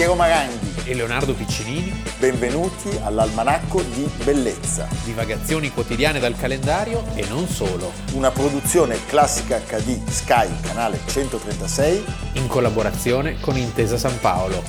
Piero Maranghi e Leonardo Piccinini. Benvenuti all'Almanacco di Bellezza. Divagazioni quotidiane dal calendario e non solo. Una produzione classica HD Sky, canale 136. In collaborazione con Intesa San Paolo.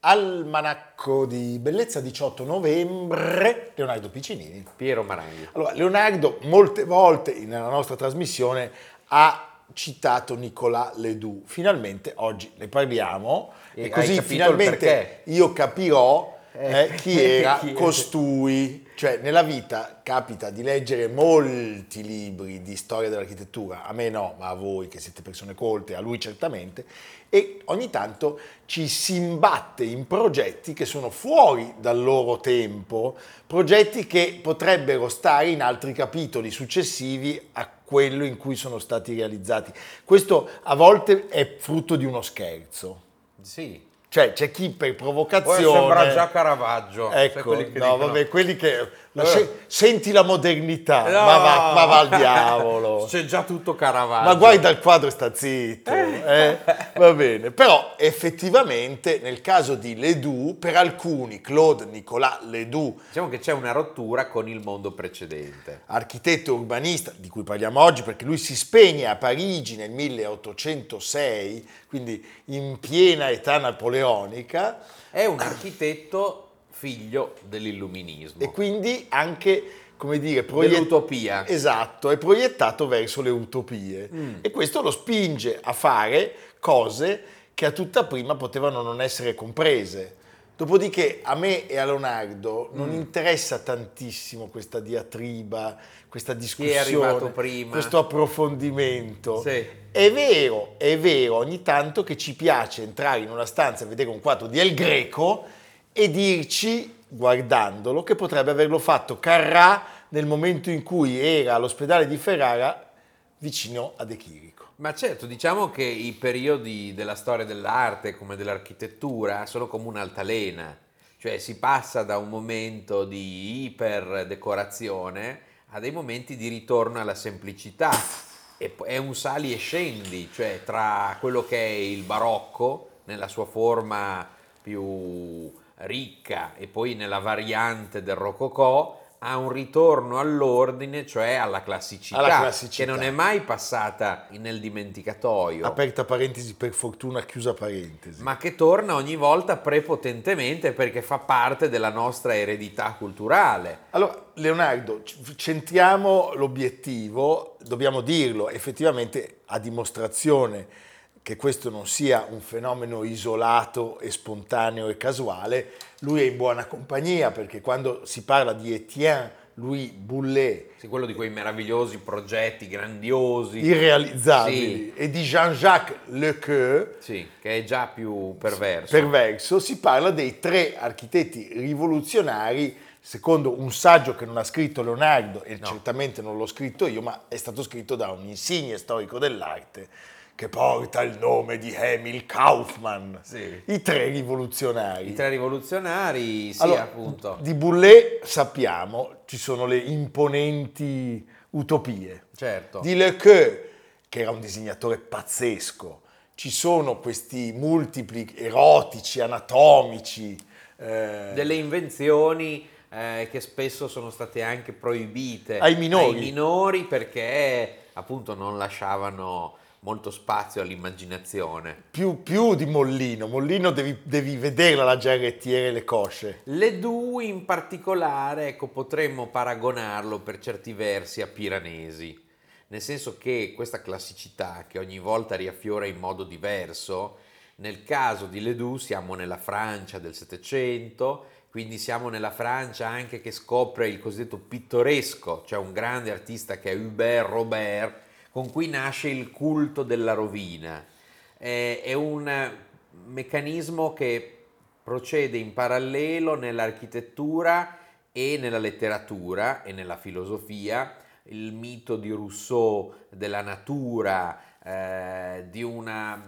Almanacco di Bellezza 18 novembre, Leonardo Piccinini. Piero Maranghi. Allora, Leonardo molte volte nella nostra trasmissione ha citato Nicolas Ledoux. Finalmente oggi ne parliamo. E, E così finalmente io capirò Eh, eh, chi era chi- costui. Cioè, nella vita capita di leggere molti libri di storia dell'architettura, a me no, ma a voi che siete persone colte, a lui certamente, e ogni tanto ci si imbatte in progetti che sono fuori dal loro tempo, progetti che potrebbero stare in altri capitoli successivi a quello in cui sono stati realizzati. Questo a volte è frutto di uno scherzo. Sì. Cioè c'è chi per Poi provocazione... sembra già Caravaggio. Ecco, quelli che no, dicono- vabbè, quelli che... ma Eh. se- senti la modernità, No! ma, va, ma va al diavolo. C'è già tutto Caravaggio. Ma guarda il quadro sta zitto, eh? va bene. Però effettivamente nel caso di Ledoux, per alcuni, Claude Nicolas Ledoux, Diciamo che c'è una rottura con il mondo precedente. architetto urbanista di cui parliamo oggi perché lui si spegne a Parigi nel 1806, quindi in piena età napoleonica, È un architetto figlio dell'illuminismo. e quindi anche, come dire, proiett- Dell'utopia. Esatto, è proiettato verso le utopie e questo lo spinge a fare cose che a tutta prima potevano non essere comprese. Dopodiché a me e a Leonardo non interessa tantissimo questa diatriba, questa discussione, questo approfondimento. Sì. È vero, è vero ogni tanto che ci piace entrare in una stanza e vedere un quadro di El Greco e dirci, guardandolo, che potrebbe averlo fatto Carrà nel momento in cui era all'ospedale di Ferrara vicino a De Chirico. Ma certo, diciamo che i periodi della storia dell'arte come dell'architettura sono come un'altalena, cioè si passa da un momento di iperdecorazione a dei momenti di ritorno alla semplicità. È un sali e scendi, cioè tra quello che è il barocco nella sua forma più ricca e poi nella variante del rococò a un ritorno all'ordine, cioè alla classicità, Alla classicità. che non è mai passata nel dimenticatoio, Aperta parentesi per fortuna, chiusa parentesi. ma che torna ogni volta prepotentemente perché fa parte della nostra eredità culturale. Allora, Leonardo, centriamo l'obiettivo, dobbiamo dirlo, effettivamente a dimostrazione che questo non sia un fenomeno isolato e spontaneo e casuale, lui è in buona compagnia perché quando si parla di Etienne Louis Boulet, Sì, quello di quei meravigliosi progetti grandiosi, irrealizzabili, e di Jean-Jacques Lequeux, sì, che è già più perverso. perverso, si parla dei tre architetti rivoluzionari, secondo un saggio che non ha scritto Leonardo, e No. certamente non l'ho scritto io, ma è stato scritto da un insigne storico dell'arte che porta il nome di Emil Kaufmann. Sì. I tre rivoluzionari. I tre rivoluzionari, sì, Allora, appunto. Di Boulet sappiamo, ci sono le imponenti utopie. Certo. Di Lequeux, che era un disegnatore pazzesco, ci sono questi multipli erotici, anatomici. eh, delle invenzioni eh, che spesso sono state anche proibite Ai minori. ai minori perché appunto non lasciavano molto spazio all'immaginazione. più, più di Mollino. Mollino devi, devi vederla la giarrettiera e le cosce. Le due in particolare, ecco, potremmo paragonarlo per certi versi a Piranesi, nel senso che questa classicità che ogni volta riaffiora in modo diverso, nel caso di Ledoux siamo nella Francia del Settecento, quindi siamo nella Francia anche che scopre il cosiddetto pittoresco, cioè un grande artista che è Hubert Robert, con cui nasce il culto della rovina. Eh, È un meccanismo che procede in parallelo nell'architettura e nella letteratura e nella filosofia, il mito di Rousseau della natura, eh, di, una,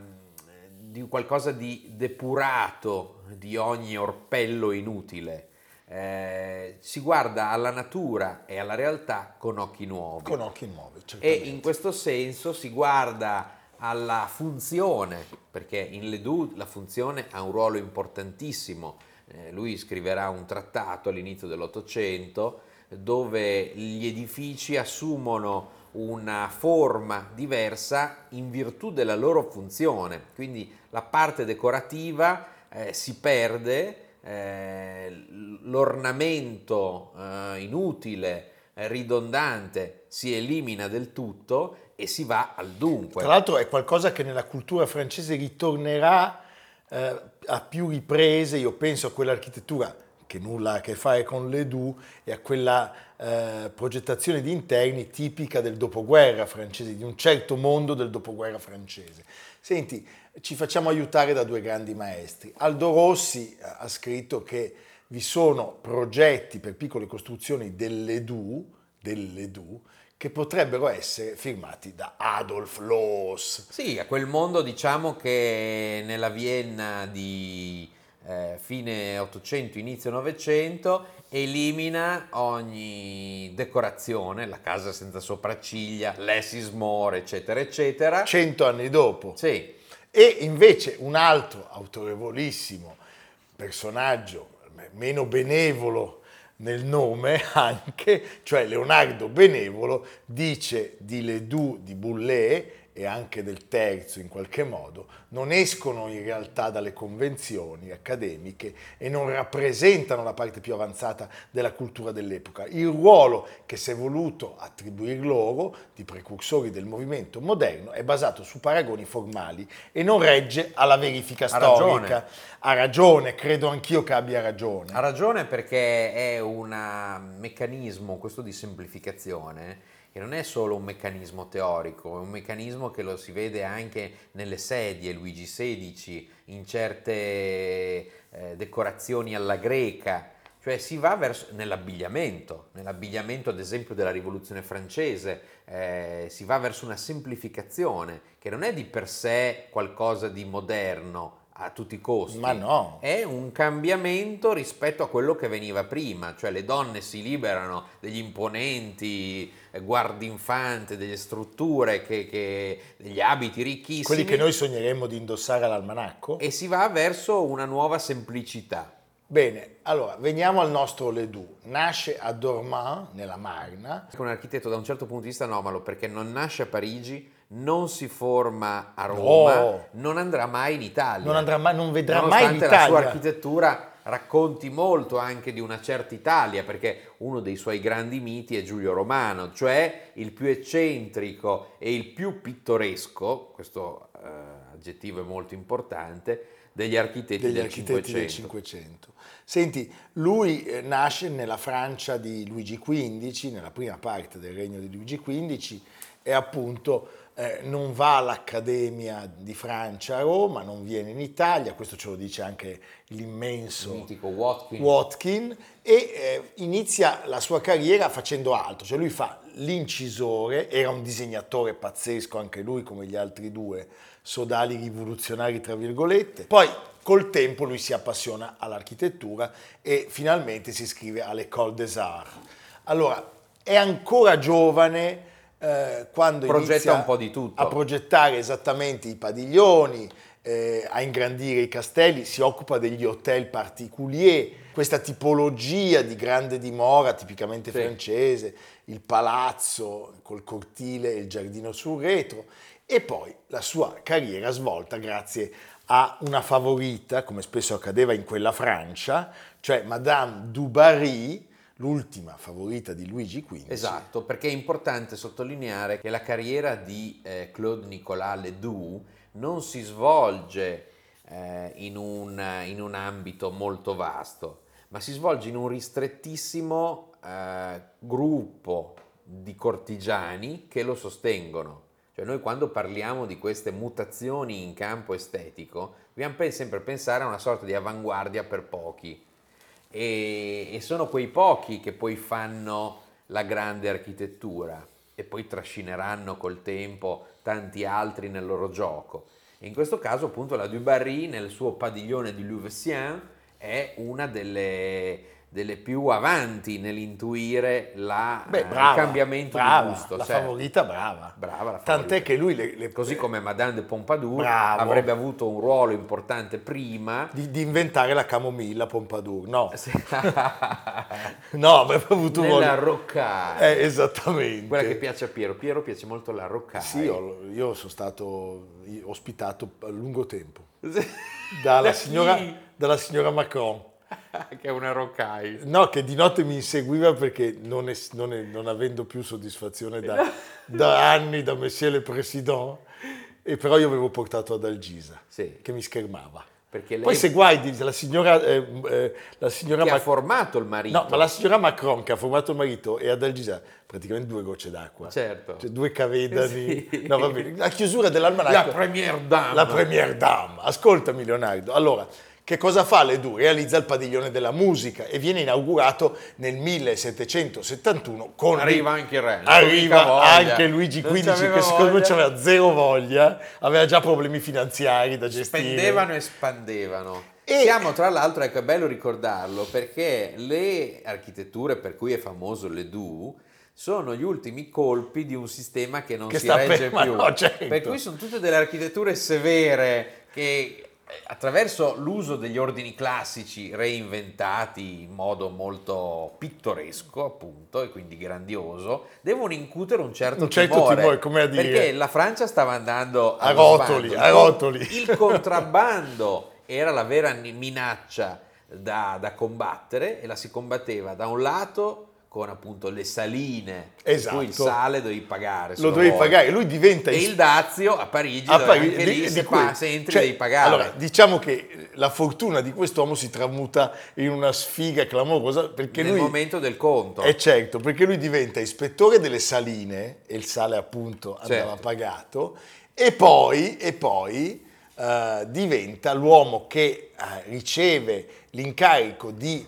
di qualcosa di depurato di ogni orpello inutile. Eh, si guarda alla natura e alla realtà con occhi nuovi. Con occhi nuovi, E certamente. in questo senso si guarda alla funzione, perché in Ledoux la funzione ha un ruolo importantissimo. Eh, lui scriverà un trattato all'inizio dell'Ottocento dove gli edifici assumono una forma diversa in virtù della loro funzione, quindi la parte decorativa eh, si perde, eh, l'ornamento eh, inutile, eh, ridondante si elimina del tutto e si va al dunque. Tra l'altro è qualcosa che nella cultura francese ritornerà eh, a più riprese, io penso a quell'architettura che nulla ha a che fare con l'Edu e a quella eh, progettazione di interni tipica del dopoguerra francese, di un certo mondo del dopoguerra francese. Senti, ci facciamo aiutare da due grandi maestri. Aldo Rossi eh, ha scritto che vi sono progetti per piccole costruzioni dell'Edu, dell'Edu che potrebbero essere firmati da Adolf Loos. Sì, a quel mondo diciamo che nella Vienna di eh, fine 800, inizio 900 elimina ogni decorazione, la casa senza sopracciglia, l'essis more, eccetera, eccetera. Cento anni dopo. Sì, E invece un altro autorevolissimo personaggio, meno benevolo nel nome anche, cioè Leonardo Benevolo, dice di Ledoux, di Boulez e anche del terzo in qualche modo, non escono in realtà dalle convenzioni accademiche e non rappresentano la parte più avanzata della cultura dell'epoca. Il ruolo che si è voluto attribuire loro di precursori del movimento moderno è basato su paragoni formali e non regge alla verifica Ha storica. ragione. Ha ragione, credo anch'io che abbia ragione. ha ragione perché è un meccanismo, questo di semplificazione, che non è solo un meccanismo teorico, è un meccanismo che lo si vede anche nelle sedie Luigi XVI, in certe eh, decorazioni alla greca, cioè si va verso nell'abbigliamento, nell'abbigliamento ad esempio della rivoluzione francese, eh, si va verso una semplificazione che non è di per sé qualcosa di moderno a tutti i costi, Ma no. è un cambiamento rispetto a quello che veniva prima, cioè le donne si liberano degli imponenti eh, guardinfante, delle strutture, che- che- degli abiti ricchissimi Quelli che noi sogneremmo di indossare all'almanacco. e si va verso una nuova semplicità. Bene, allora veniamo al nostro Ledoux. Nasce a Dormant, nella Marna, È un architetto da un certo punto di vista anomalo perché non nasce a Parigi, non si forma a Roma, No. non andrà mai in Italia. non, andrà mai, non vedrà mai Nonostante la sua l'Italia. architettura racconti molto anche di una certa Italia, perché uno dei suoi grandi miti è Giulio Romano, cioè il più eccentrico e il più pittoresco, questo eh, aggettivo è molto importante, degli architetti, degli del, architetti 500. del Cinquecento. Senti, lui eh, nasce nella Francia di Luigi XV, nella prima parte del regno di Luigi XV, e appunto eh, non va all'Accademia di Francia a Roma, non viene in Italia, questo ce lo dice anche l'immenso mitico Watkin. Watkin e eh, inizia la sua carriera facendo altro, cioè lui fa l'incisore, era un disegnatore pazzesco anche lui come gli altri due sodali rivoluzionari tra virgolette, poi col tempo lui si appassiona all'architettura e finalmente si iscrive all'École des Arts. Allora, è ancora giovane eh, quando Progetta un po' di tutto. a progettare esattamente i padiglioni, eh, a ingrandire i castelli, si occupa degli hotel particulier, questa tipologia di grande dimora tipicamente Sì. francese, il palazzo col cortile e il giardino sul retro e poi la sua carriera svolta grazie a una favorita, come spesso accadeva in quella Francia, cioè Madame du Barry, l'ultima favorita di Luigi XV. Esatto, perché è importante sottolineare che la carriera di eh, Claude Nicolas Ledoux non si svolge eh, in, un, in un ambito molto vasto, ma si svolge in un ristrettissimo eh, gruppo di cortigiani che lo sostengono. Cioè noi quando parliamo di queste mutazioni in campo estetico, dobbiamo sempre pensare a una sorta di avanguardia per pochi e, e sono quei pochi che poi fanno la grande architettura e poi trascineranno col tempo tanti altri nel loro gioco. E in questo caso appunto la Dubarry nel suo padiglione di Louveciennes è una delle, delle più avanti nell'intuire la, Beh, eh, brava, il cambiamento brava, di gusto. La certo. favorita brava. Brava la Tant'è che lui le, le- Così come Madame de Pompadour Bravo. avrebbe avuto un ruolo importante prima. di, di inventare la camomilla Pompadour. No, no, avrebbe avuto un ruolo. roccai. Eh, esattamente. Quella che piace a Piero. Piero piace molto la roccai. Sì, io, io sono stato ospitato a lungo tempo dalla Da signora, dalla signora Macron. che è una roccai. No, che di notte mi inseguiva perché non, es- non è- non avendo più soddisfazione da, da anni da Monsieur le Président, e però io avevo portato ad Algisa, Sì. che mi schermava. Perché lei Poi se guardi la signora, eh, eh, la signora che ha Mac- formato il marito. No, ma la signora Macron che ha formato il marito e ad Algisa praticamente due gocce d'acqua. Certo. Cioè, due cavedani. Sì. No, va bene. La chiusura dell'almanacco. La première dame. La première dame. Ascoltami Leonardo. Allora, che cosa fa Ledoux? Realizza il padiglione della musica e viene inaugurato nel 1771 con Arriva anche il re, Arriva anche Luigi XV che secondo me aveva zero voglia, aveva già problemi finanziari da gestire. spendevano e spandevano. E- Siamo tra l'altro, ecco è bello ricordarlo, perché le architetture per cui è famoso l'Edu sono gli ultimi colpi di un sistema che non Che si regge per- più. no, certo. Per cui sono tutte delle architetture severe che attraverso l'uso degli ordini classici reinventati in modo molto pittoresco appunto e quindi grandioso devono incutere un certo, Un certo timore, timore, come a dire- perché la Francia stava andando A rotoli, a rotoli. il contrabbando era la vera minaccia da, da combattere e la si combatteva da un lato con appunto le saline, Esatto. tu il sale dovevi pagare. Lo dovevi volta. pagare, lui diventa E il dazio a Parigi, a Parigi, anche di- lì di pa- se entri cioè, devi pagare. Allora, diciamo che la fortuna di quest'uomo si tramuta in una sfiga clamorosa perché nel lui momento del conto. è certo, perché lui diventa ispettore delle saline e il sale appunto andava Certo. pagato e poi, e poi eh, diventa l'uomo che eh, riceve l'incarico di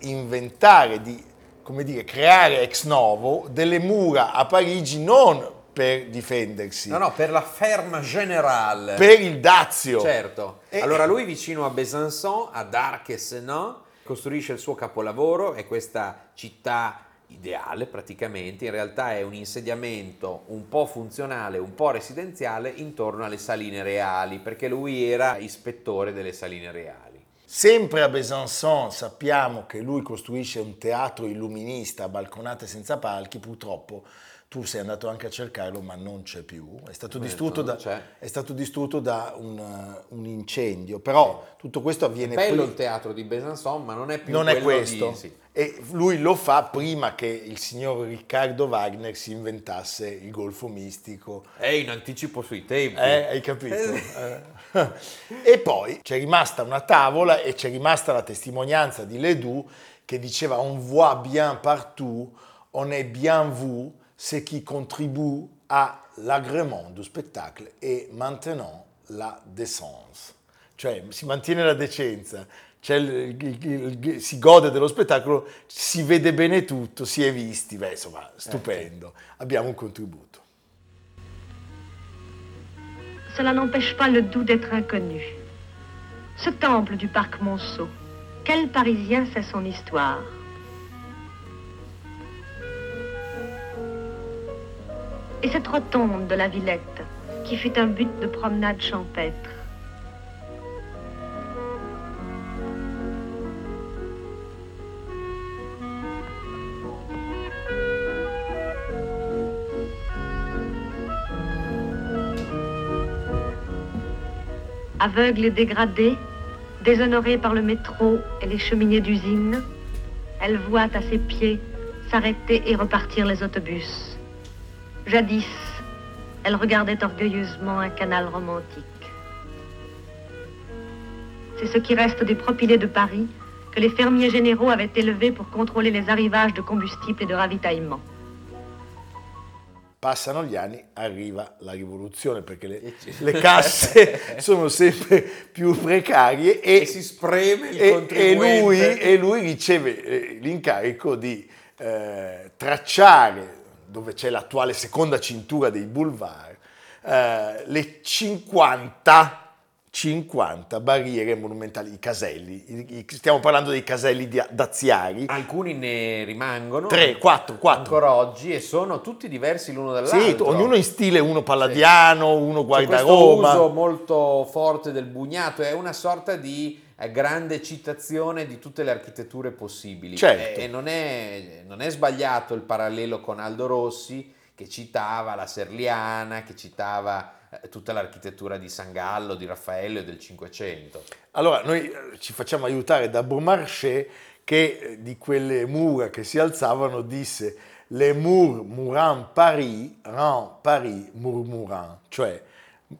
reinventare, di come dire, creare ex novo delle mura a Parigi non per difendersi, No, no, per la ferma generale. per il dazio. Certo. E- allora lui vicino a Besançon, ad Arc et Senan, costruisce il suo capolavoro, è questa città ideale praticamente, in realtà è un insediamento un po' funzionale, un po' residenziale intorno alle saline reali, perché lui era ispettore delle saline reali. Sempre a Besançon sappiamo che lui costruisce un teatro illuminista a balconate senza palchi, purtroppo tu sei andato anche a cercarlo ma non c'è più, è stato distrutto da, è stato distrutto da un, uh, un incendio, però tutto questo avviene Bello prima- il teatro di Besançon, ma non è più non è questo. di... sì. E lui lo fa prima che il signor Riccardo Wagner si inventasse il golfo mistico, È in anticipo sui tempi. eh, hai capito? Eh. e poi c'è rimasta una tavola e c'è rimasta la testimonianza di Ledoux che diceva on voit bien partout, on est bien vu, ce qui contribue à l'agrément du spectacle et maintenant la décence. Cioè si mantiene la decenza, il- il- il- si gode dello spettacolo, si vede bene tutto, si è visti, beh insomma stupendo, abbiamo un contributo. Cela n'empêche pas le doux d'être inconnu. Ce temple du parc Monceau, quel Parisien sait son histoire? Et cette rotonde de la Villette, qui fut un but de promenade champêtre. Aveugle et dégradée, déshonorée par le métro et les cheminées d'usine, elle voit à ses pieds s'arrêter et repartir les autobus. Jadis, elle regardait orgueilleusement un canal romantique. C'est ce qui reste des propylées de Paris que les fermiers généraux avaient élevés pour contrôler les arrivages de combustible et de ravitaillement. Passano gli anni, arriva la rivoluzione perché le, E le casse sono sempre più precarie e, E si spreme il e- e contribuente. lui, e lui riceve eh, l'incarico di eh, tracciare, dove c'è l'attuale seconda cintura dei boulevard, eh, le 50, 50 barriere monumentali, i caselli. Stiamo parlando dei caselli daziari. Alcuni ne rimangono. 3, 4, 4. Ancora oggi e sono tutti diversi l'uno dall'altro. Sì, ognuno in stile, uno palladiano, uno C'è guarda questo Roma. uso molto forte del bugnato, è una sorta di eh, grande citazione di tutte le architetture possibili. Certo. E, e non, è, non è sbagliato il parallelo con Aldo Rossi che citava la Serliana, che citava eh, tutta l'architettura di San Gallo, di Raffaello e del Cinquecento. Allora, noi eh, ci facciamo aiutare da Beaumarchais che eh, di quelle mura che si alzavano disse Le mur mourant Paris, rend Paris murmurant, cioè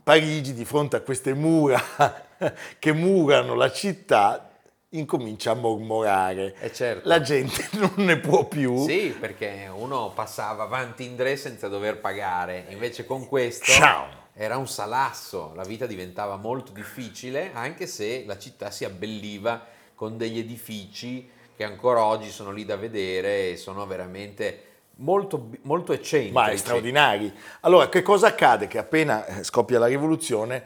Parigi di fronte a queste mura che murano la città incomincia a mormorare. Eh, certo. La gente non ne può più. Sì, perché uno passava avanti in tre senza dover pagare, invece con questo Ciao. Era un salasso, la vita diventava molto difficile, anche se la città si abbelliva con degli edifici che ancora oggi sono lì da vedere e sono veramente molto, molto eccentrici. Ma straordinari. Allora, che cosa accade? Che appena eh, scoppia la rivoluzione,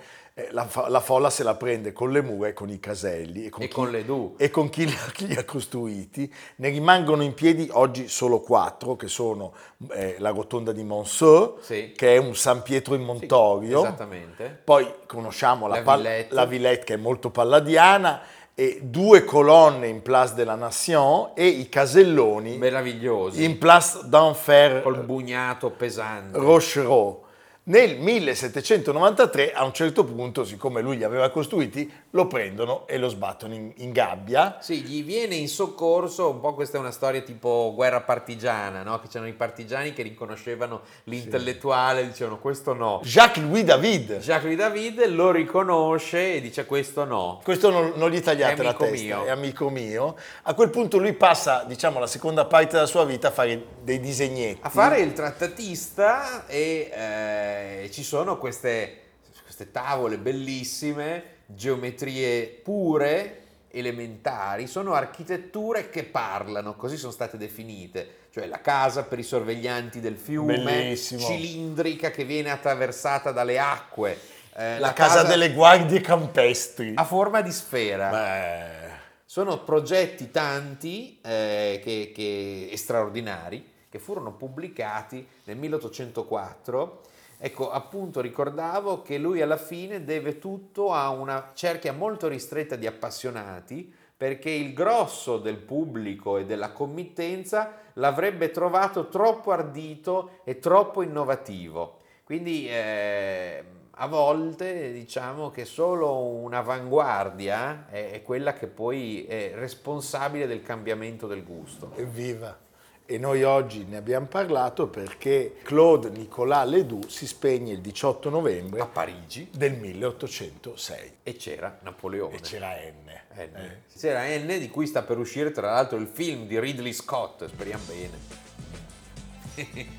la, fa- la folla se la prende con le mura e con i caselli e con, E chi, con le du. e con chi li, ha- chi li ha costruiti. Ne rimangono in piedi oggi solo quattro, che sono eh, la rotonda di Monceau, Sì. che è un San Pietro in Sì, Montorio. Esattamente. Poi conosciamo la, La pal- Villette. la Villette, che è molto palladiana, e due colonne in Place de la Nation e i caselloni Meravigliosi. in Place d'Enfer col bugnato pesante. Rochereau. Nel 1793, a un certo punto, siccome lui li aveva costruiti, lo prendono e lo sbattono in, in gabbia. Sì, gli viene in soccorso, un po' questa è una storia tipo guerra partigiana, no? Che c'erano i partigiani che riconoscevano l'intellettuale, dicevano questo no. Jacques-Louis David. Jacques David lo riconosce e dice questo no. Questo non, non gli tagliate la testa, mio. è amico mio. A quel punto lui passa, diciamo, la seconda parte della sua vita a fare dei disegnetti. A fare il trattatista e eh, ci sono queste, queste tavole bellissime, geometrie pure, elementari, sono architetture che parlano, così sono state definite. Cioè la casa per i sorveglianti del fiume, Bellissimo. cilindrica che viene attraversata dalle acque. eh, La casa delle guardie campestri. a forma di sfera. Beh, Sono progetti tanti eh, che, che- e straordinari che furono pubblicati nel 1804. Ecco, appunto ricordavo che lui alla fine deve tutto a una cerchia molto ristretta di appassionati perché il grosso del pubblico e della committenza l'avrebbe trovato troppo ardito e troppo innovativo. Quindi eh, a volte diciamo che solo un'avanguardia è, è quella che poi è responsabile del cambiamento del gusto. evviva! E noi oggi ne abbiamo parlato perché Claude Nicolas Ledoux si spegne il 18 A novembre Parigi del 1806 e c'era Napoleone. e c'era N. N. Eh, C'era N di cui sta per uscire tra l'altro il film di Ridley Scott, speriamo bene.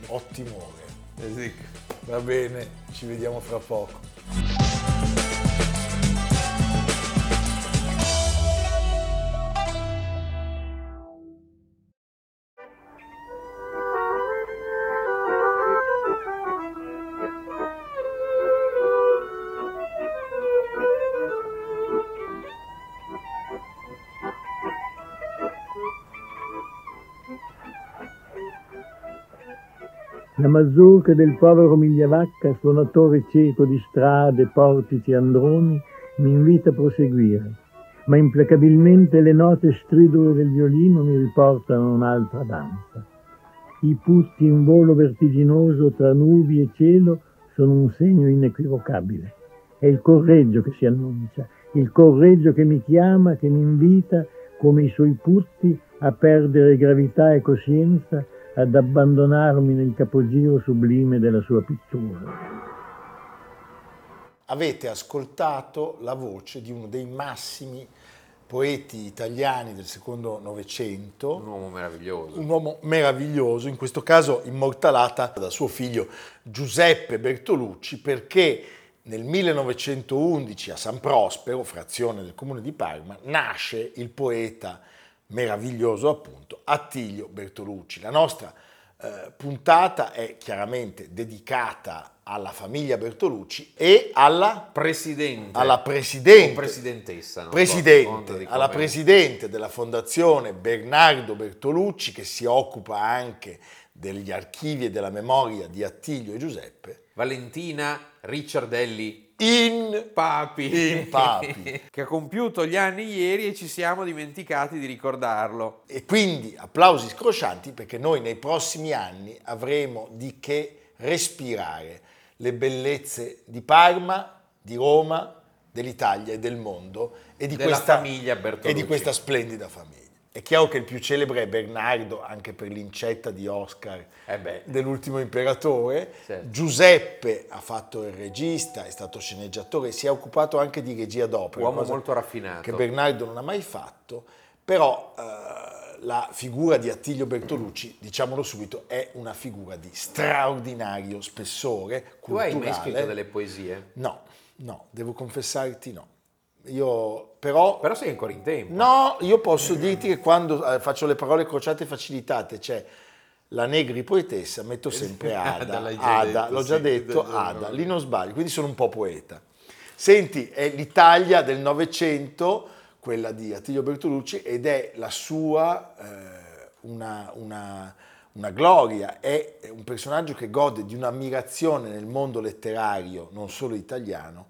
ottimo. Eh. Va bene, ci vediamo fra poco. La mazurka del povero Migliavacca, suonatore cieco di strade, portici e androni, mi invita a proseguire, ma implacabilmente le note stridule del violino mi riportano a un'altra danza. I putti in volo vertiginoso tra nubi e cielo sono un segno inequivocabile. È il correggio che si annuncia, il correggio che mi chiama, che mi invita, come i suoi putti, a perdere gravità e coscienza, ad abbandonarmi nel capogiro sublime della sua pittura. Avete ascoltato la voce di uno dei massimi poeti italiani del secondo Novecento, Un uomo meraviglioso. un uomo meraviglioso, in questo caso immortalata da suo figlio Giuseppe Bertolucci, perché nel 1911 a San Prospero, frazione del comune di Parma, nasce il poeta meraviglioso appunto Attilio Bertolucci. La nostra eh, puntata è chiaramente dedicata alla famiglia Bertolucci e alla, Presidente. alla presidente, presidentessa. a presidente, alla presidente della fondazione Bernardo Bertolucci che si occupa anche degli archivi e della memoria di Attilio e Giuseppe Valentina Ricciardelli in Papi, In Papi. che ha compiuto gli anni ieri e ci siamo dimenticati di ricordarlo. E quindi applausi scroscianti perché noi nei prossimi anni avremo di che respirare le bellezze di Parma, di Roma, dell'Italia e del mondo e di, questa, e di questa splendida famiglia. È chiaro che il più celebre è Bernardo, anche per l'incetta di Oscar Eh dell'ultimo imperatore. Certo. Giuseppe ha fatto il regista, è stato sceneggiatore, si è occupato anche di regia d'opera. Uomo molto raffinato. Che Bernardo non ha mai fatto, però eh, la figura di Attilio Bertolucci, diciamolo subito, è una figura di straordinario spessore Tu hai culturale. mai scritto delle poesie? No, no, devo confessarti no. Io però... Però sei ancora in tempo. No, io posso dirti che quando eh, faccio le parole crociate facilitate, c'è la Negri poetessa, metto sempre Ada, Ada, già Ada, detto, l'ho già sì, detto, Ada, lì non sbaglio, quindi sono un po' poeta. Senti, è l'Italia del Novecento, quella di Attilio Bertolucci, ed è la sua eh, una, una- una gloria, è un personaggio che gode di un'ammirazione nel mondo letterario, non solo italiano,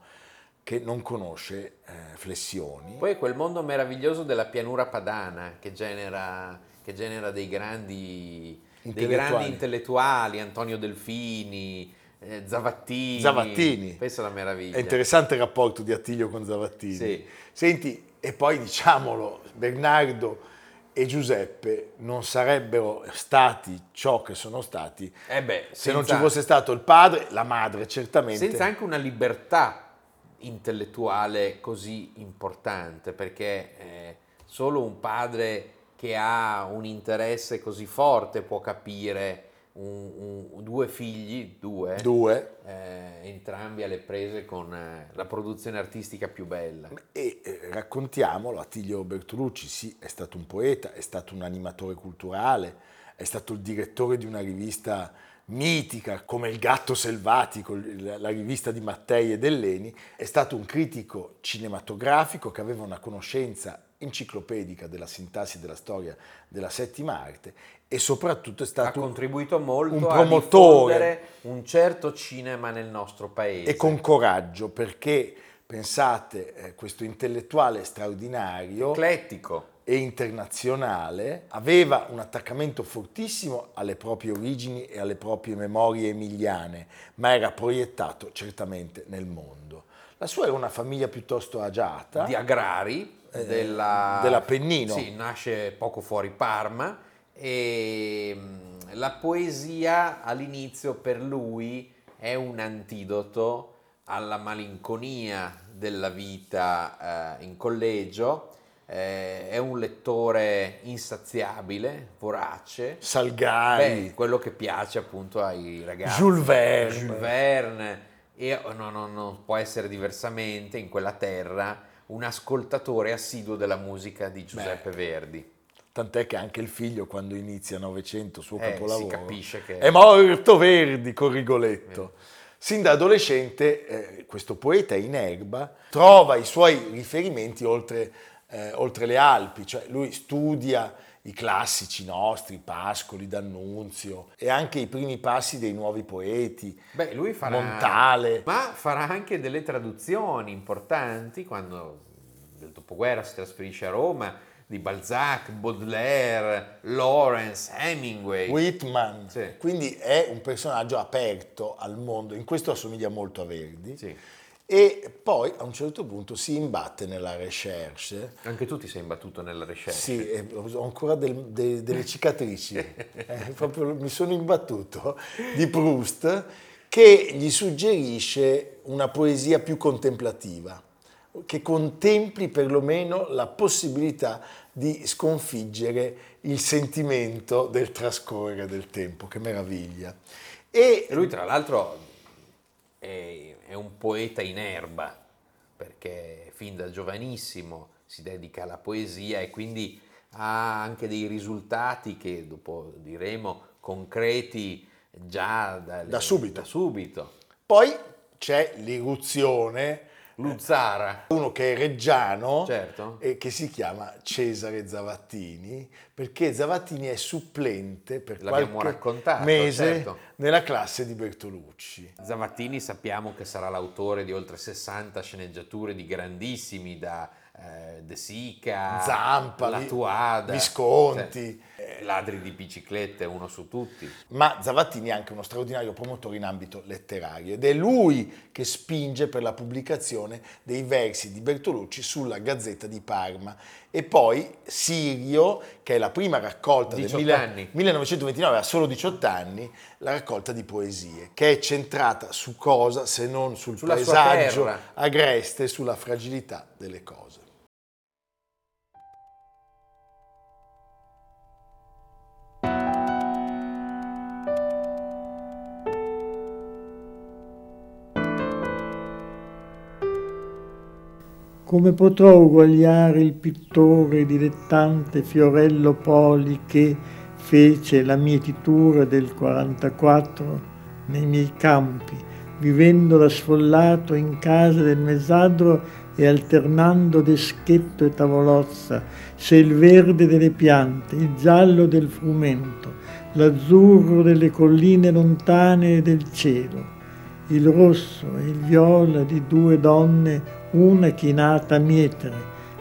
che non conosce eh, flessioni. Poi quel mondo meraviglioso della pianura padana che genera, che genera dei grandi dei grandi intellettuali, Antonio Delfini, eh, Zavattini. Zavattini. Pensa alla meraviglia. È interessante il rapporto di Attilio con Zavattini. Sì. Senti, e poi diciamolo, Bernardo e Giuseppe non sarebbero stati ciò che sono stati Eh beh, se non ci fosse stato il padre, la madre certamente. senza anche una libertà intellettuale così importante, perché eh, solo un padre che ha un interesse così forte può capire un- un- due figli, due, Due. eh, entrambi alle prese con eh, la produzione artistica più bella. E eh, raccontiamolo, Attilio Bertolucci sì, è stato un poeta, è stato un animatore culturale, è stato il direttore di una rivista mitica come Il Gatto Selvatico, la rivista di Mattei e Dell'Eni, è stato un critico cinematografico che aveva una conoscenza enciclopedica della sintassi della storia della settima arte e soprattutto è Ha stato contribuito molto un a promotore. diffondere un certo cinema nel nostro paese. e con coraggio perché pensate eh, questo intellettuale straordinario eclettico. E internazionale aveva un attaccamento fortissimo alle proprie origini e alle proprie memorie emiliane, ma era proiettato certamente nel mondo. La sua era una famiglia piuttosto agiata. di agrari Eh, della, dell'Appennino. Sì, nasce poco fuori Parma e mh, la poesia all'inizio per lui è un antidoto alla malinconia della vita eh, in collegio. Eh, è un lettore insaziabile, vorace. Salgari, Beh, quello che piace appunto ai ragazzi. Jules Verne. Jules Verne. E oh, no, no, non può essere diversamente in quella terra un ascoltatore assiduo della musica di Giuseppe Verdi. tant'è che anche il figlio quando inizia Novecento, suo Eh, capolavoro, si capisce che- è morto Verdi con Rigoletto. Sin da adolescente eh, questo poeta in erba trova i suoi riferimenti oltre, eh, oltre le Alpi, cioè lui studia i classici nostri, Pascoli, D'Annunzio e anche i primi passi dei nuovi poeti, Beh, lui farà... Montale. Ma farà anche delle traduzioni importanti quando nel dopoguerra si trasferisce a Roma di Balzac, Baudelaire, Lawrence, Hemingway. Whitman, Sì. quindi è un personaggio aperto al mondo, in questo assomiglia molto a Verdi. Sì. E poi a un certo punto si imbatte nella recherche. Anche tu ti sei imbattuto nella ricerca. Sì, ho ancora del- de- delle cicatrici, Eh, proprio mi sono imbattuto di Proust che gli suggerisce una poesia più contemplativa, che contempli perlomeno la possibilità di sconfiggere il sentimento del trascorrere del tempo, che meraviglia. E E lui tra l'altro è, è un poeta in erba, perché fin da giovanissimo si dedica alla poesia e quindi ha anche dei risultati che dopo diremo concreti già dalle- Da subito. da subito. Poi c'è l'irruzione, Luzzara, uno che è reggiano certo. e che si chiama Cesare Zavattini, perché Zavattini è supplente per L'abbiamo qualche raccontato, mese certo. nella classe di Bertolucci. Zavattini sappiamo che sarà l'autore di oltre 60 sceneggiature di grandissimi da eh, De Sica, Zampa, La Vi- Tuada, Visconti. cioè, ladri di biciclette, uno su tutti. Ma Zavattini è anche uno straordinario promotore in ambito letterario ed è lui che spinge per la pubblicazione dei versi di Bertolucci sulla Gazzetta di Parma. E poi Sirio, che è la prima raccolta del 18 mille- anni. 1929, aveva solo 18 anni, la raccolta di poesie, che è centrata su cosa se non sul Sulla paesaggio agreste e sulla fragilità delle cose. Come potrò uguagliare il pittore dilettante Fiorello Poli che fece la mietitura del 44 nei miei campi, vivendo da sfollato in casa del mezzadro e alternando deschetto e tavolozza, se il verde delle piante, il giallo del frumento, l'azzurro delle colline lontane e del cielo il rosso e il viola di due donne, una chinata a mietere,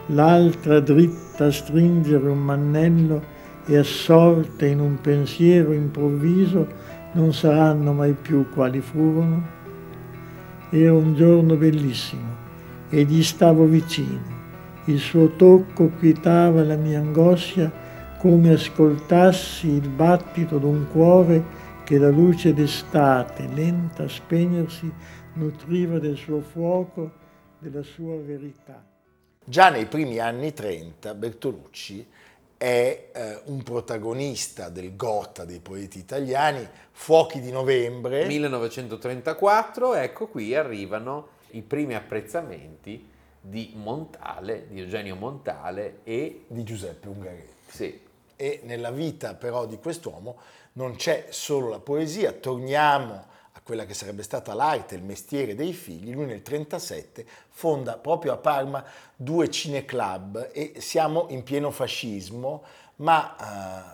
l'altra dritta a stringere un mannello e assorte in un pensiero improvviso, non saranno mai più quali furono? Era un giorno bellissimo e gli stavo vicino. Il suo tocco quietava la mia angoscia come ascoltassi il battito d'un cuore che la luce d'estate, lenta a spegnersi, nutriva del suo fuoco, della sua verità. Già nei primi anni 30 Bertolucci è eh, un protagonista del Gotta dei poeti italiani, Fuochi di novembre, 1934, ecco qui arrivano i primi apprezzamenti di Montale, di Eugenio Montale e di Giuseppe Ungaretti. sì, E nella vita però di quest'uomo non c'è solo la poesia, torniamo a quella che sarebbe stata l'arte, il mestiere dei figli. Lui nel 1937 fonda proprio a Parma due cineclub e siamo in pieno fascismo, ma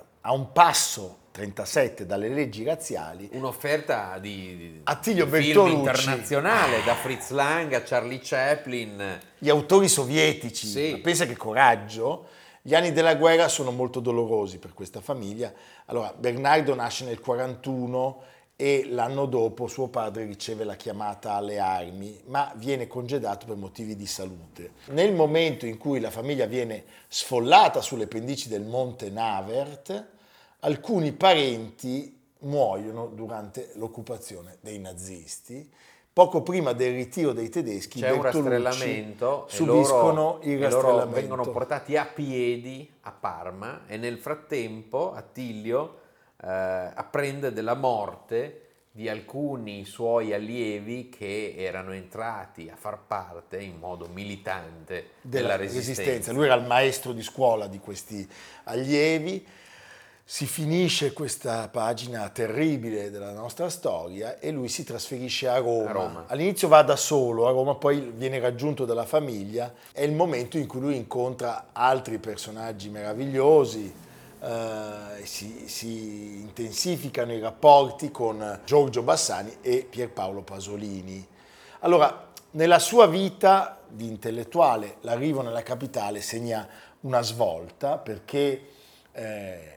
eh, a un passo 37 dalle leggi razziali un'offerta di, di- Attilio di film internazionale, da Fritz Lang a Charlie Chaplin. gli autori sovietici, Sì. ma pensa che coraggio. Gli anni della guerra sono molto dolorosi per questa famiglia. Allora, Bernardo nasce nel 41 e l'anno dopo suo padre riceve la chiamata alle armi, ma viene congedato per motivi di salute. Nel momento in cui la famiglia viene sfollata sulle pendici del Monte Navert, alcuni parenti muoiono durante l'occupazione dei nazisti. Poco prima del ritiro dei tedeschi, C'è un Bertolucci rastrellamento e subiscono loro, il rastrellamento. vengono portati a piedi a Parma e nel frattempo Attilio eh, apprende della morte di alcuni suoi allievi che erano entrati a far parte in modo militante della, della resistenza. resistenza. Lui era il maestro di scuola di questi allievi. Si finisce questa pagina terribile della nostra storia e lui si trasferisce a Roma. A Roma. All'inizio va da solo a Roma, poi viene raggiunto dalla famiglia. È il momento in cui lui incontra altri personaggi meravigliosi, eh, si, si intensificano i rapporti con Giorgio Bassani e Pierpaolo Pasolini. Allora, nella sua vita di intellettuale, l'arrivo nella capitale segna una svolta perché eh,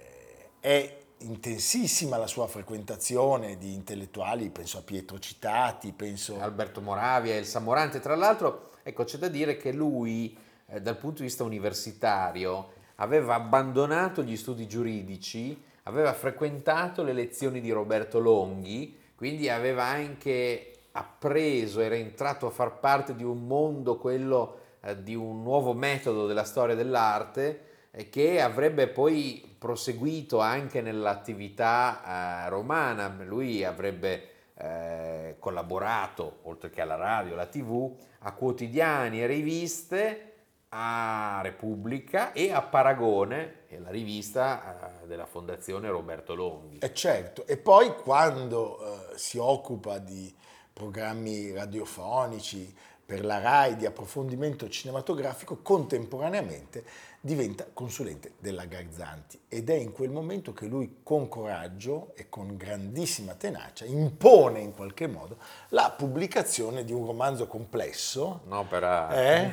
è intensissima la sua frequentazione di intellettuali, penso a Pietro Citati, penso Alberto Moravia il Samorante. Tra l'altro, ecco, c'è da dire che lui, eh, dal punto di vista universitario, aveva abbandonato gli studi giuridici, aveva frequentato le lezioni di Roberto Longhi, quindi aveva anche appreso, era entrato a far parte di un mondo, quello eh, di un nuovo metodo della storia dell'arte, eh, che avrebbe poi proseguito anche nell'attività eh, romana. Lui avrebbe eh, collaborato, oltre che alla radio, alla tv, a quotidiani e riviste a Repubblica e a Paragone, è la rivista eh, della Fondazione Roberto Longhi. E certo, e poi quando eh, si occupa di programmi radiofonici per la RAI di approfondimento cinematografico, contemporaneamente diventa consulente della Garzanti ed è in quel momento che lui con coraggio e con grandissima tenacia impone in qualche modo la pubblicazione di un romanzo complesso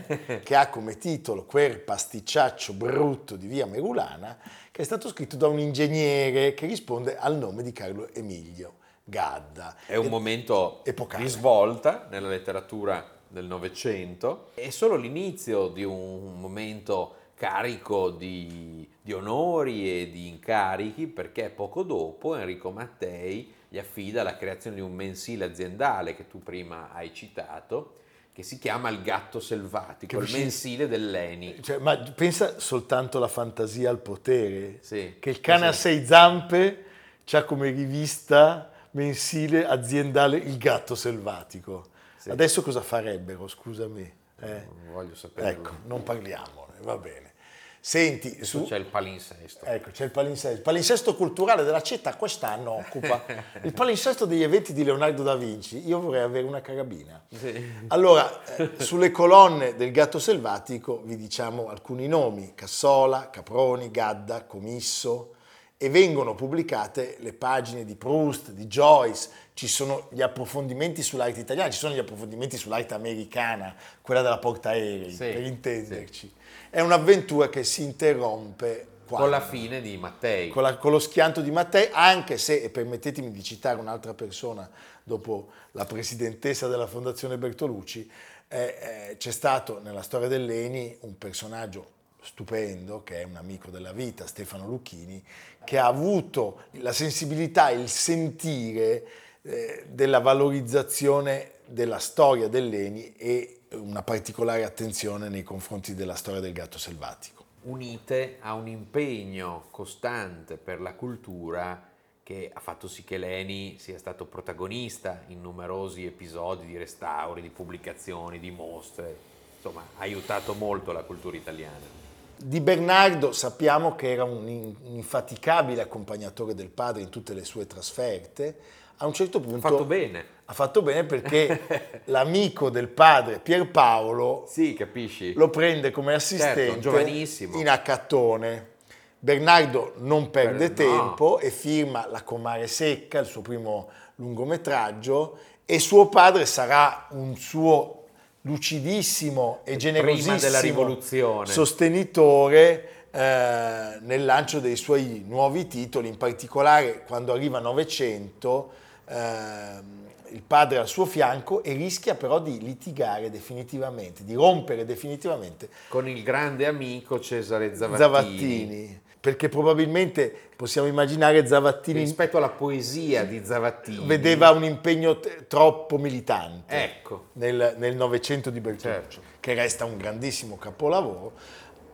eh, che ha come titolo Quel pasticciaccio brutto di via Merulana che è stato scritto da un ingegnere che risponde al nome di Carlo Emilio Gadda. È un E- momento epocale. di svolta nella letteratura del Novecento, è solo l'inizio di un momento carico di, di onori e di incarichi perché poco dopo Enrico Mattei gli affida la creazione di un mensile aziendale che tu prima hai citato che si chiama Il Gatto Selvatico, il mensile dell'Eni. Cioè, ma pensa soltanto la fantasia al potere, Sì, che il cane a sì. sei zampe ha come rivista mensile aziendale Il gatto selvatico. Sì. Adesso cosa farebbero, scusami? Eh? Non voglio saperlo. Ecco, non parliamone, va bene. Senti, su, c'è il palinsesto. Ecco, c'è il palinsesto. Il palinsesto culturale della città quest'anno occupa il palinsesto degli eventi di Leonardo da Vinci. Io vorrei avere una carabina. Sì. Allora, eh, sulle colonne del gatto selvatico vi diciamo alcuni nomi, Cassola, Caproni, Gadda, Comisso, e vengono pubblicate le pagine di Proust, di Joyce, ci sono gli approfondimenti sull'arte italiana, ci sono gli approfondimenti sull'arte americana, quella della portaerei, Sì, per intenderci. È un'avventura che si interrompe Con quando? la fine di Mattei. con, la- con lo schianto di Mattei, anche se, e permettetemi di citare un'altra persona dopo la presidentessa della Fondazione Bertolucci, eh, eh, c'è stato nella storia dell'Eni un personaggio stupendo, che è un amico della vita, Stefano Lucchini, che ha avuto la sensibilità, il sentire eh, della valorizzazione della storia dell'Eni e una particolare attenzione nei confronti della storia del gatto selvatico. unite a un impegno costante per la cultura che ha fatto sì che Leni sia stato protagonista in numerosi episodi di restauri, di pubblicazioni, di mostre, insomma ha aiutato molto la cultura italiana. Di Bernardo sappiamo che era un in- un infaticabile accompagnatore del padre in tutte le sue trasferte. A un certo punto Ha fatto bene. ha fatto bene perché l'amico del padre Pierpaolo Sì, capisci? lo prende come assistente Certo, giovanissimo. in accattone. Bernardo non perde Per- no. tempo e firma La Comare Secca, il suo primo lungometraggio, e suo padre sarà un suo lucidissimo e generosissimo sostenitore eh, nel lancio dei suoi nuovi titoli, in particolare quando arriva Novecento, ehm, il padre al suo fianco e rischia però di litigare definitivamente, di rompere definitivamente Con il grande amico Cesare Zavattini. Zavattini, perché probabilmente possiamo immaginare Zavattini Rispetto alla poesia di Zavattini. vedeva un impegno t- troppo militante Ecco. nel nel Novecento di Bertolucci, Certo. che resta un grandissimo capolavoro.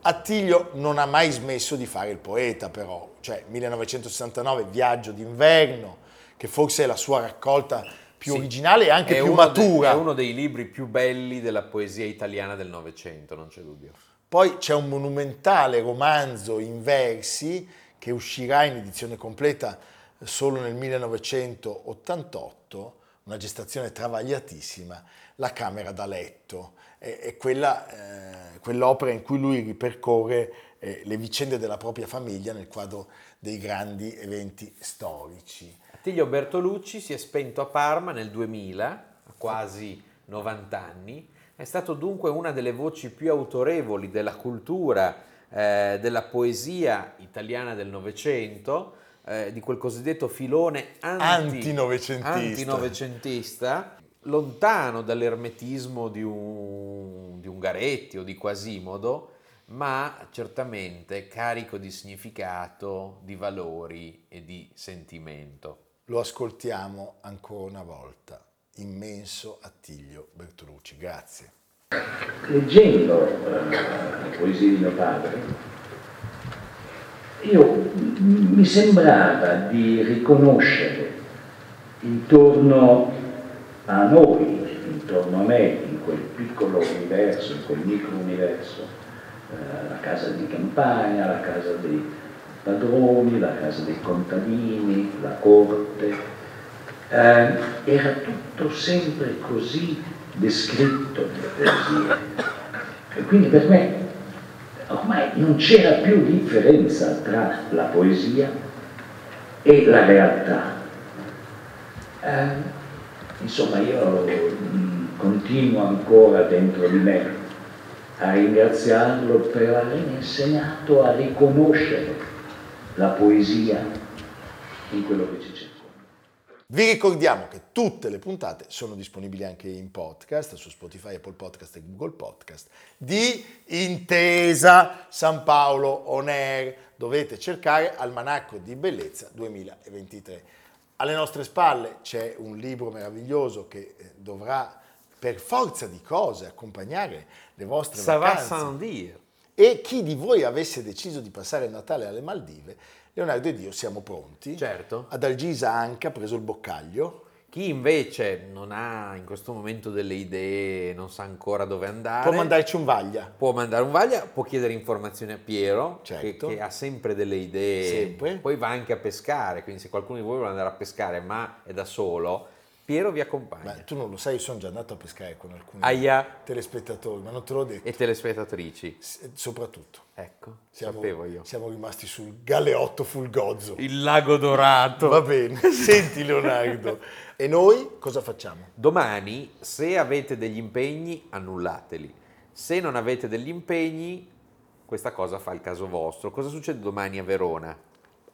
Attilio non ha mai smesso di fare il poeta, però, cioè 1969, Viaggio d'inverno, che forse è la sua raccolta più Sì. originale e anche più matura. è uno dei libri più belli della poesia italiana del Novecento, non c'è dubbio. Poi c'è un monumentale romanzo in versi che uscirà in edizione completa solo nel 1988, una gestazione travagliatissima, La Camera da letto. È, quella, eh, quell'opera in cui lui ripercorre eh, le vicende della propria famiglia nel quadro dei grandi eventi storici. Attilio Bertolucci si è spento a Parma nel 2000, a quasi 90 anni. È stato dunque una delle voci più autorevoli della cultura, eh, della poesia italiana del Novecento, eh, di quel cosiddetto filone anti- Antinovecentista. antinovecentista, lontano dall'ermetismo di un, di Ungaretti o di Quasimodo, ma certamente carico di significato, di valori e di sentimento. Lo ascoltiamo ancora una volta. Immenso Attilio Bertolucci. Grazie. leggendo le poesie di mio padre, io mi sembrava di riconoscere intorno a noi, intorno a me, in quel piccolo universo, in quel micro universo, eh, la casa di campagna, la casa dei padroni, la casa dei contadini, la corte. Eh, era tutto sempre così descritto nelle poesie. E quindi per me ormai non c'era più differenza tra la poesia e la realtà. Eh, insomma, io continuo ancora dentro di me a ringraziarlo per avermi insegnato a riconoscere la poesia in quello che ci circonda. Vi ricordiamo che tutte le puntate sono disponibili anche in podcast su Spotify, Apple Podcast e Google Podcast di Intesa San Paolo On Air. Dovete cercare Almanacco di Bellezza 2023. Alle nostre spalle c'è un libro meraviglioso che eh, dovrà per forza di cose accompagnare le vostre va vacanze. sans dire. E chi di voi avesse deciso di passare il Natale alle Maldive, Leonardo ed io siamo pronti. Certo. Ad Algisa anche ha preso il boccaglio. Chi invece non ha in questo momento delle idee, non sa ancora dove andare, Può mandarci un vaglia. può mandare un vaglia, può chiedere informazioni a Piero, Certo. che, che ha sempre delle idee, Sempre. poi va anche a pescare, quindi se qualcuno di voi vuole andare a pescare ma è da solo, Piero vi accompagna. Ma tu non lo sai, io sono già andato a pescare con alcuni Aia. telespettatori, ma non te l'ho detto. E telespettatrici. S- Soprattutto. Ecco, Siamo, sapevo io. siamo rimasti sul galeotto fulgozzo. Il lago dorato. Va bene, senti Leonardo. E noi cosa facciamo? Domani, se avete degli impegni, annullateli. Se non avete degli impegni, questa cosa fa il caso vostro. Cosa succede domani a Verona?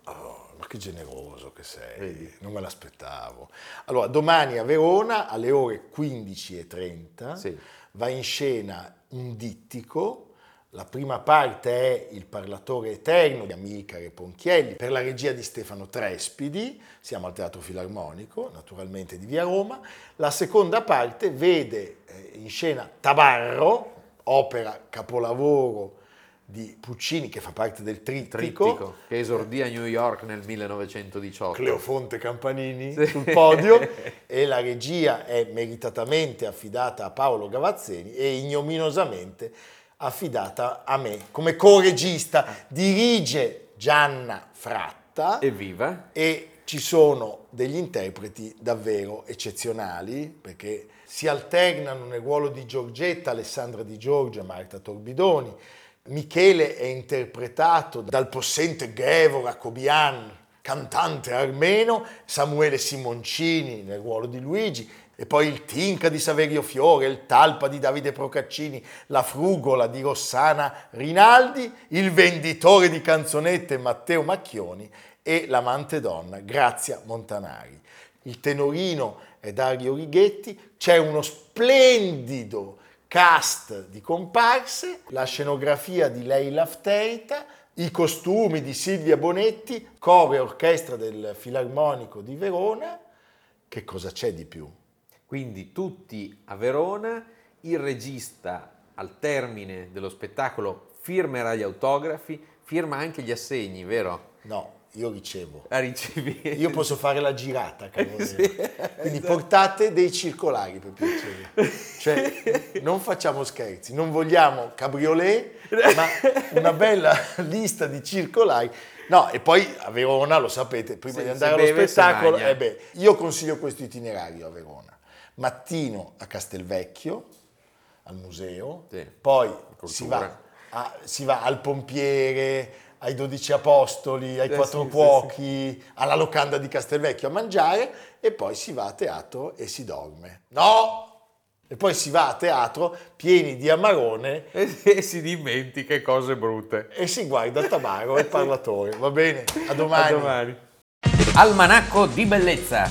Oh, ma che generoso che sei, non me l'aspettavo. Allora, domani a Verona alle ore 15.30 Sì. va in scena un dittico. La prima parte è Il parlatore eterno di Amilcare Ponchielli per la regia di Stefano Trespidi, siamo al Teatro Filarmonico, naturalmente di Via Roma. La seconda parte vede eh, in scena Tabarro, opera capolavoro di Puccini che fa parte del trittico, Trittico, che esordì a New York nel 1918. Cleofonte Campanini Sì. sul podio e la regia è meritatamente affidata a Paolo Gavazzeni e ignominosamente affidata a me come co-regista. Dirige Gianna Fratta Evviva! e ci sono degli interpreti davvero eccezionali perché si alternano nel ruolo di Giorgetta Alessandra Di Giorgio e Marta Torbidoni. Michele è interpretato dal possente Gevora Kobian, cantante armeno, Samuele Simoncini nel ruolo di Luigi, e poi il Tinca di Saverio Fiore, il Talpa di Davide Procaccini, la Frugola di Rossana Rinaldi, il venditore di canzonette Matteo Macchioni e l'amante donna Grazia Montanari. Il tenorino è Dario Righetti, c'è uno splendido cast di comparse, la scenografia di Leila Fteita, i costumi di Silvia Bonetti, coro e orchestra del Filarmonico di Verona. Che cosa c'è di più? Quindi tutti a Verona, il regista al termine dello spettacolo firmerà gli autografi, firma anche gli assegni, vero? No, io ricevo. La ricevi. Io posso fare la girata, cavolo. Sì, Quindi portate dei circolari per piacere. Cioè, non facciamo scherzi, non vogliamo cabriolet, ma una bella lista di circolari. No, e poi a Verona, lo sapete, prima Sì, di andare allo beve spettacolo, eh beh, io consiglio questo itinerario a Verona. Mattino a Castelvecchio, al museo, Sì, poi si va, a- si va al pompiere, ai dodici apostoli, ai Eh, quattro sì, sì, cuochi, alla locanda di Castelvecchio a mangiare e poi si va a teatro e si dorme. No! E poi si va a teatro pieni di amarone E si dimentica cose brutte. e si guarda Tabaro e il parlatore. Va bene? A domani. A domani. Almanacco di bellezza